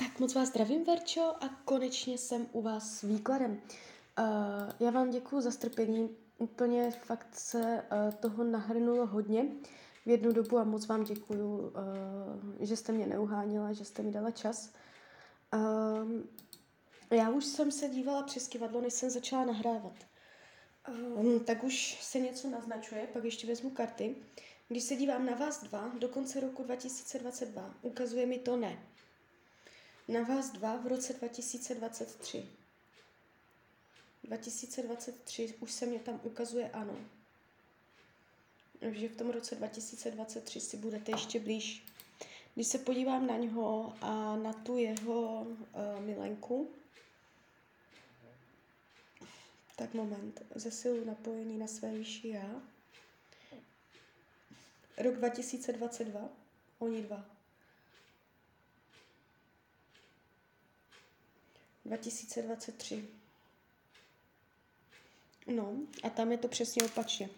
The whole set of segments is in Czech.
Tak moc vás zdravím, Verčo, a konečně jsem u vás s výkladem. Uh, já vám děkuji za strpení, úplně fakt se uh, toho nahrnulo hodně v jednu dobu a moc vám děkuji, uh, že jste mě neuháněla, že jste mi dala čas. Uh, já už jsem se dívala přes kivadlo, než jsem začala nahrávat. Um, tak už se něco naznačuje, pak ještě vezmu karty. Když se dívám na vás dva, do konce roku 2022, ukazuje mi to ne na vás dva v roce 2023. 2023 už se mě tam ukazuje ano. Takže v tom roce 2023 si budete ještě blíž. Když se podívám na něho a na tu jeho uh, milenku, tak moment, zesilu napojení na své vyšší já. Rok 2022, oni dva. 2023. No, a tam je to přesně opačně.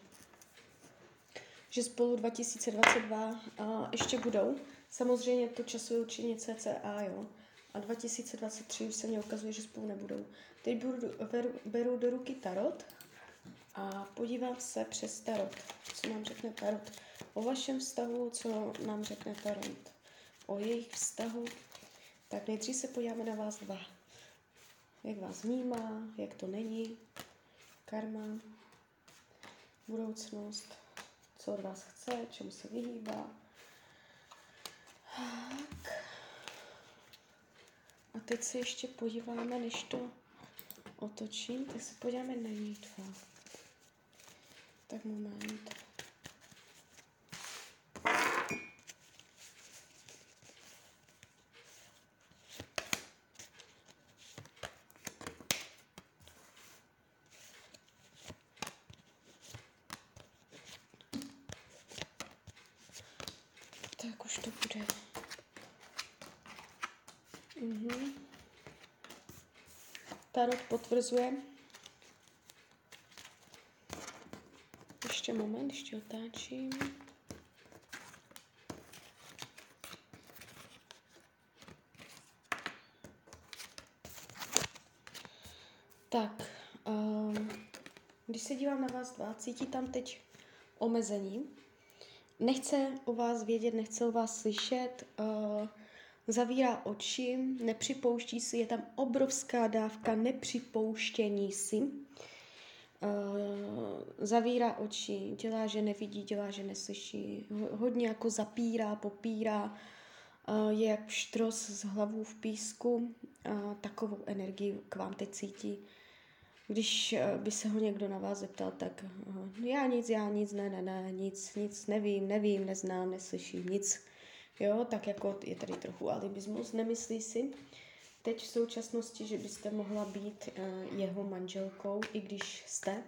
Že spolu 2022 a ještě budou. Samozřejmě to časuje určitě CCA, jo. A 2023 už se mě ukazuje, že spolu nebudou. Teď budu, beru, beru do ruky tarot a podívám se přes tarot, co nám řekne tarot o vašem vztahu, co nám řekne tarot o jejich vztahu. Tak nejdřív se podíváme na vás dva jak vás vnímá, jak to není, karma, budoucnost, co od vás chce, čemu se vyhýbá. Tak. A teď se ještě podíváme, než to otočím, tak se podíváme na ní dva. Tak moment. Už to bude. Mhm. Tarot potvrzuje. Ještě moment, ještě otáčím. Tak, um, když se dívám na vás dva, cítí tam teď omezení, nechce o vás vědět, nechce o vás slyšet, uh, zavírá oči, nepřipouští si, je tam obrovská dávka nepřipouštění si. Uh, zavírá oči, dělá, že nevidí, dělá, že neslyší, hodně jako zapírá, popírá, uh, je jak štros z hlavou v písku, uh, takovou energii k vám teď cítí. Když eh, by se ho někdo na vás zeptal, tak uh, já nic, já nic, ne, ne, ne, nic, nic, nevím, nevím, neznám, neslyším, nic. Jo, tak jako je tady trochu alibismus, nemyslí si teď v současnosti, že byste mohla být uh, jeho manželkou, i když jste,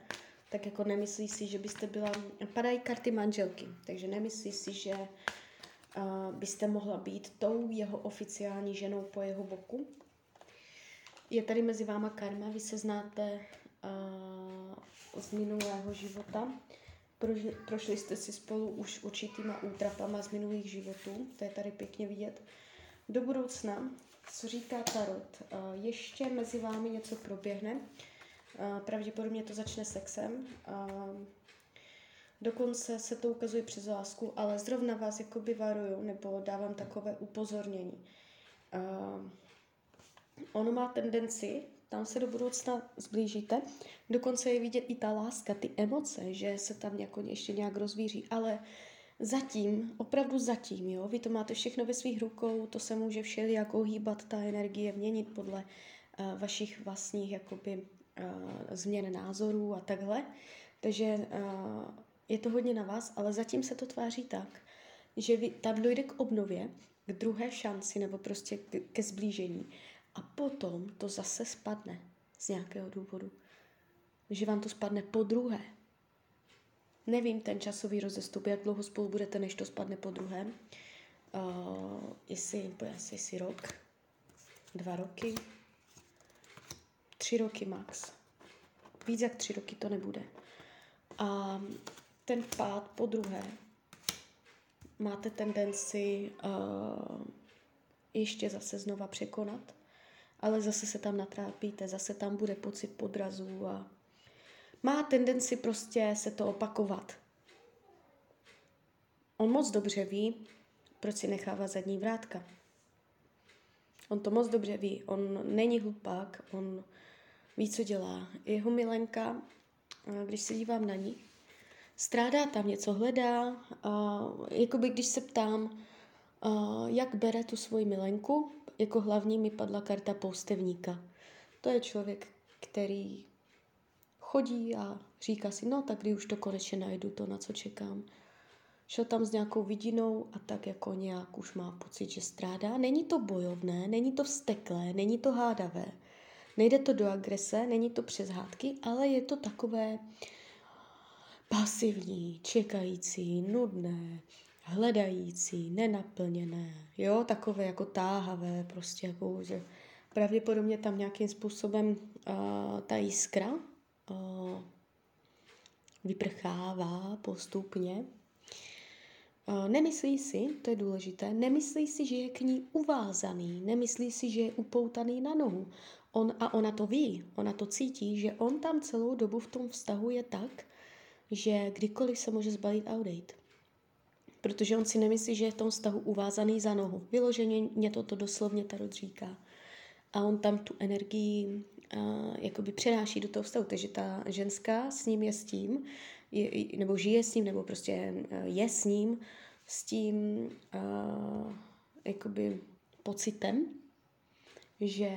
tak jako nemyslí si, že byste byla, padají karty manželky, takže nemyslí si, že byste mohla být tou jeho oficiální ženou po jeho boku, je tady mezi váma karma, vy se znáte uh, z minulého života, Prož, prošli jste si spolu už určitýma útrapama z minulých životů, to je tady pěkně vidět. Do budoucna, co říká Tarot, uh, ještě mezi vámi něco proběhne, uh, pravděpodobně to začne sexem, uh, dokonce se to ukazuje přes lásku, ale zrovna vás jakoby varuju, nebo dávám takové upozornění. Uh, ono má tendenci, tam se do budoucna zblížíte, dokonce je vidět i ta láska, ty emoce, že se tam jako ještě nějak rozvíří, ale zatím, opravdu zatím, jo, vy to máte všechno ve svých rukou, to se může všelijako hýbat, ta energie měnit podle uh, vašich vlastních jakoby uh, změn názorů a takhle, takže uh, je to hodně na vás, ale zatím se to tváří tak, že vy, tam dojde k obnově, k druhé šanci nebo prostě k, ke zblížení a potom to zase spadne z nějakého důvodu. Že vám to spadne po druhé. Nevím ten časový rozestup, jak dlouho spolu budete, než to spadne po druhém. Uh, jestli, asi, jestli rok, dva roky, tři roky max. Víc jak tři roky to nebude. A ten pád po druhé máte tendenci uh, ještě zase znova překonat, ale zase se tam natrápíte, zase tam bude pocit podrazu a má tendenci prostě se to opakovat. On moc dobře ví, proč si nechává zadní vrátka. On to moc dobře ví, on není hlupák, on ví, co dělá. Jeho milenka, když se dívám na ní, strádá tam něco, hledá, a jakoby když se ptám, jak bere tu svoji milenku, jako hlavní mi padla karta poustevníka. To je člověk, který chodí a říká si, no tak kdy už to konečně najdu, to na co čekám. Šel tam s nějakou vidinou a tak jako nějak už má pocit, že strádá. Není to bojovné, není to vsteklé, není to hádavé. Nejde to do agrese, není to přes hádky, ale je to takové pasivní, čekající, nudné, hledající, nenaplněné, jo, takové jako táhavé, prostě jako, že pravděpodobně tam nějakým způsobem uh, ta jiskra uh, vyprchává postupně. Uh, nemyslí si, to je důležité, nemyslí si, že je k ní uvázaný, nemyslí si, že je upoutaný na nohu. On, a ona to ví, ona to cítí, že on tam celou dobu v tom vztahu je tak, že kdykoliv se může zbalit a odejít. Protože on si nemyslí, že je v tom vztahu uvázaný za nohu. Vyloženě mě to, to doslovně Tarot říká. A on tam tu energii uh, jakoby přenáší do toho vztahu. Takže ta ženská s ním je s tím, je, nebo žije s ním, nebo prostě je s ním, s tím uh, jakoby pocitem, že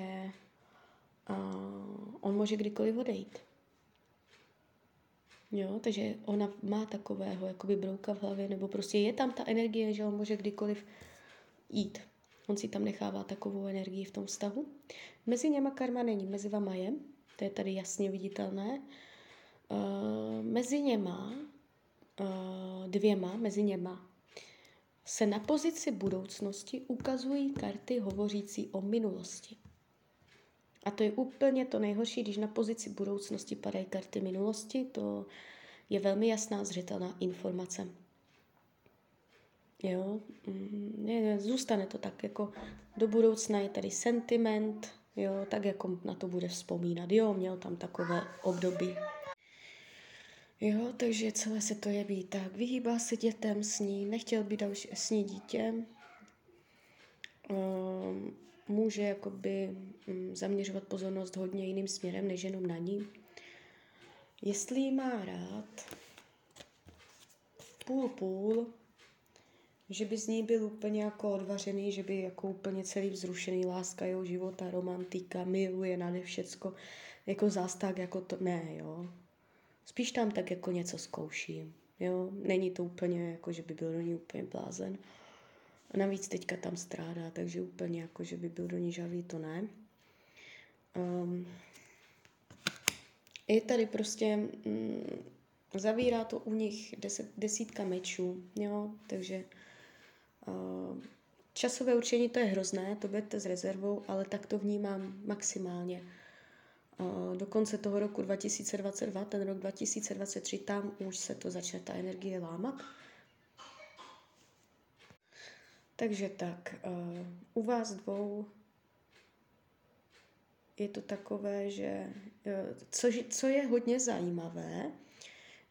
uh, on může kdykoliv odejít. Jo, takže ona má takového jakoby brouka v hlavě, nebo prostě je tam ta energie, že on může kdykoliv jít. On si tam nechává takovou energii v tom vztahu. Mezi něma karma není, mezi vama je, to je tady jasně viditelné. Uh, mezi něma, uh, dvěma, mezi něma, se na pozici budoucnosti ukazují karty hovořící o minulosti. A to je úplně to nejhorší, když na pozici budoucnosti padají karty minulosti, to je velmi jasná, zřetelná informace. Jo, mm, zůstane to tak, jako do budoucna je tady sentiment, jo, tak jako na to bude vzpomínat, jo, měl tam takové období. Jo, takže celé se to jeví tak, vyhýbá se dětem, sní, nechtěl by další sní dítě, um, může jakoby mm, zaměřovat pozornost hodně jiným směrem, než jenom na ní. Jestli má rád, půl půl, že by z ní byl úplně jako odvařený, že by jako úplně celý vzrušený, láska jeho života, romantika, miluje nade všecko, jako zástak, jako to, ne, jo. Spíš tam tak jako něco zkouší, jo. Není to úplně jako, že by byl do ní úplně blázen. A navíc teďka tam strádá, takže úplně jako, že by byl do ní žavý, to ne. Um, je tady prostě, mm, zavírá to u nich deset, desítka mečů, jo, takže uh, časové určení to je hrozné, to budete s rezervou, ale tak to vnímám maximálně. Uh, do konce toho roku 2022, ten rok 2023, tam už se to začne ta energie lámat takže tak, uh, u vás dvou je to takové, že uh, co, co je hodně zajímavé,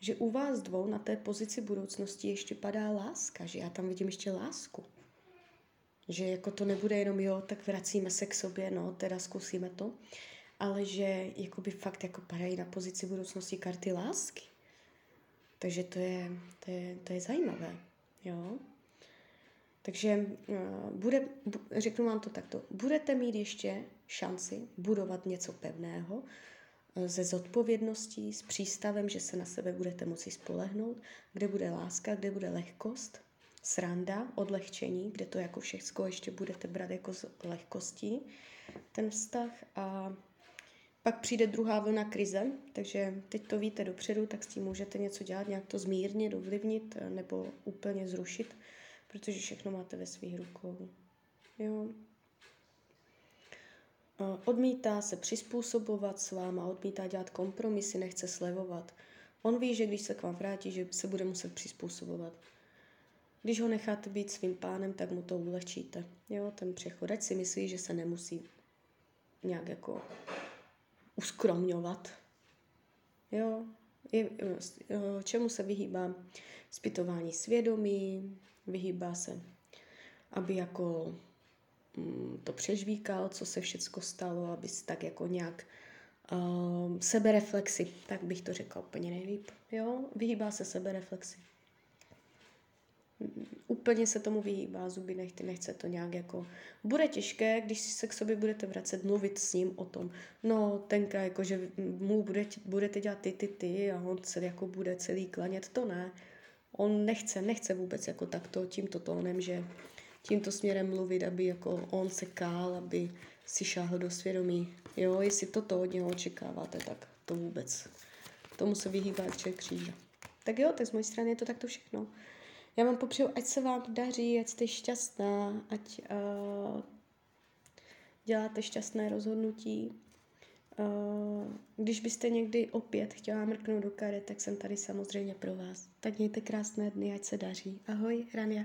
že u vás dvou na té pozici budoucnosti ještě padá láska, že já tam vidím ještě lásku. Že jako to nebude jenom jo, tak vracíme se k sobě, no, teda zkusíme to, ale že jakoby fakt jako padají na pozici budoucnosti karty lásky. Takže to je, to je, to je zajímavé, jo. Takže uh, bude, bu, řeknu vám to takto, budete mít ještě šanci budovat něco pevného, uh, ze zodpovědností, s přístavem, že se na sebe budete moci spolehnout, kde bude láska, kde bude lehkost, sranda, odlehčení, kde to jako všechno ještě budete brát jako z lehkostí, ten vztah. A pak přijde druhá vlna krize, takže teď to víte dopředu, tak s tím můžete něco dělat, nějak to zmírnit, ovlivnit nebo úplně zrušit protože všechno máte ve svých rukou. Jo. Odmítá se přizpůsobovat s váma, odmítá dělat kompromisy, nechce slevovat. On ví, že když se k vám vrátí, že se bude muset přizpůsobovat. Když ho necháte být svým pánem, tak mu to ulehčíte. Jo, ten přechod. Ať si myslí, že se nemusí nějak jako uskromňovat. Jo, je, čemu se vyhýbá? Zpytování svědomí, vyhýbá se, aby jako mm, to přežvíkal, co se všecko stalo, aby si tak jako nějak um, sebereflexi, tak bych to řekla úplně nejlíp. Jo, vyhýbá se sebereflexi úplně se tomu vyhýbá, zuby nechty, nechce to nějak jako... Bude těžké, když se k sobě budete vracet, mluvit s ním o tom. No, tenka jako, že mu budete, budete dělat ty, ty, ty a on se jako bude celý klanět, to ne. On nechce, nechce vůbec jako takto, tímto tónem, že tímto směrem mluvit, aby jako on se kál, aby si šáhl do svědomí. Jo, jestli toto od něho očekáváte, tak to vůbec. Tomu se vyhýbá člověk kříže. Tak jo, tak z mojí strany je to takto všechno. Já vám popřeju, ať se vám daří, ať jste šťastná, ať uh, děláte šťastné rozhodnutí. Uh, když byste někdy opět chtěla mrknout do karet, tak jsem tady samozřejmě pro vás. Tak mějte krásné dny, ať se daří. Ahoj, Rania.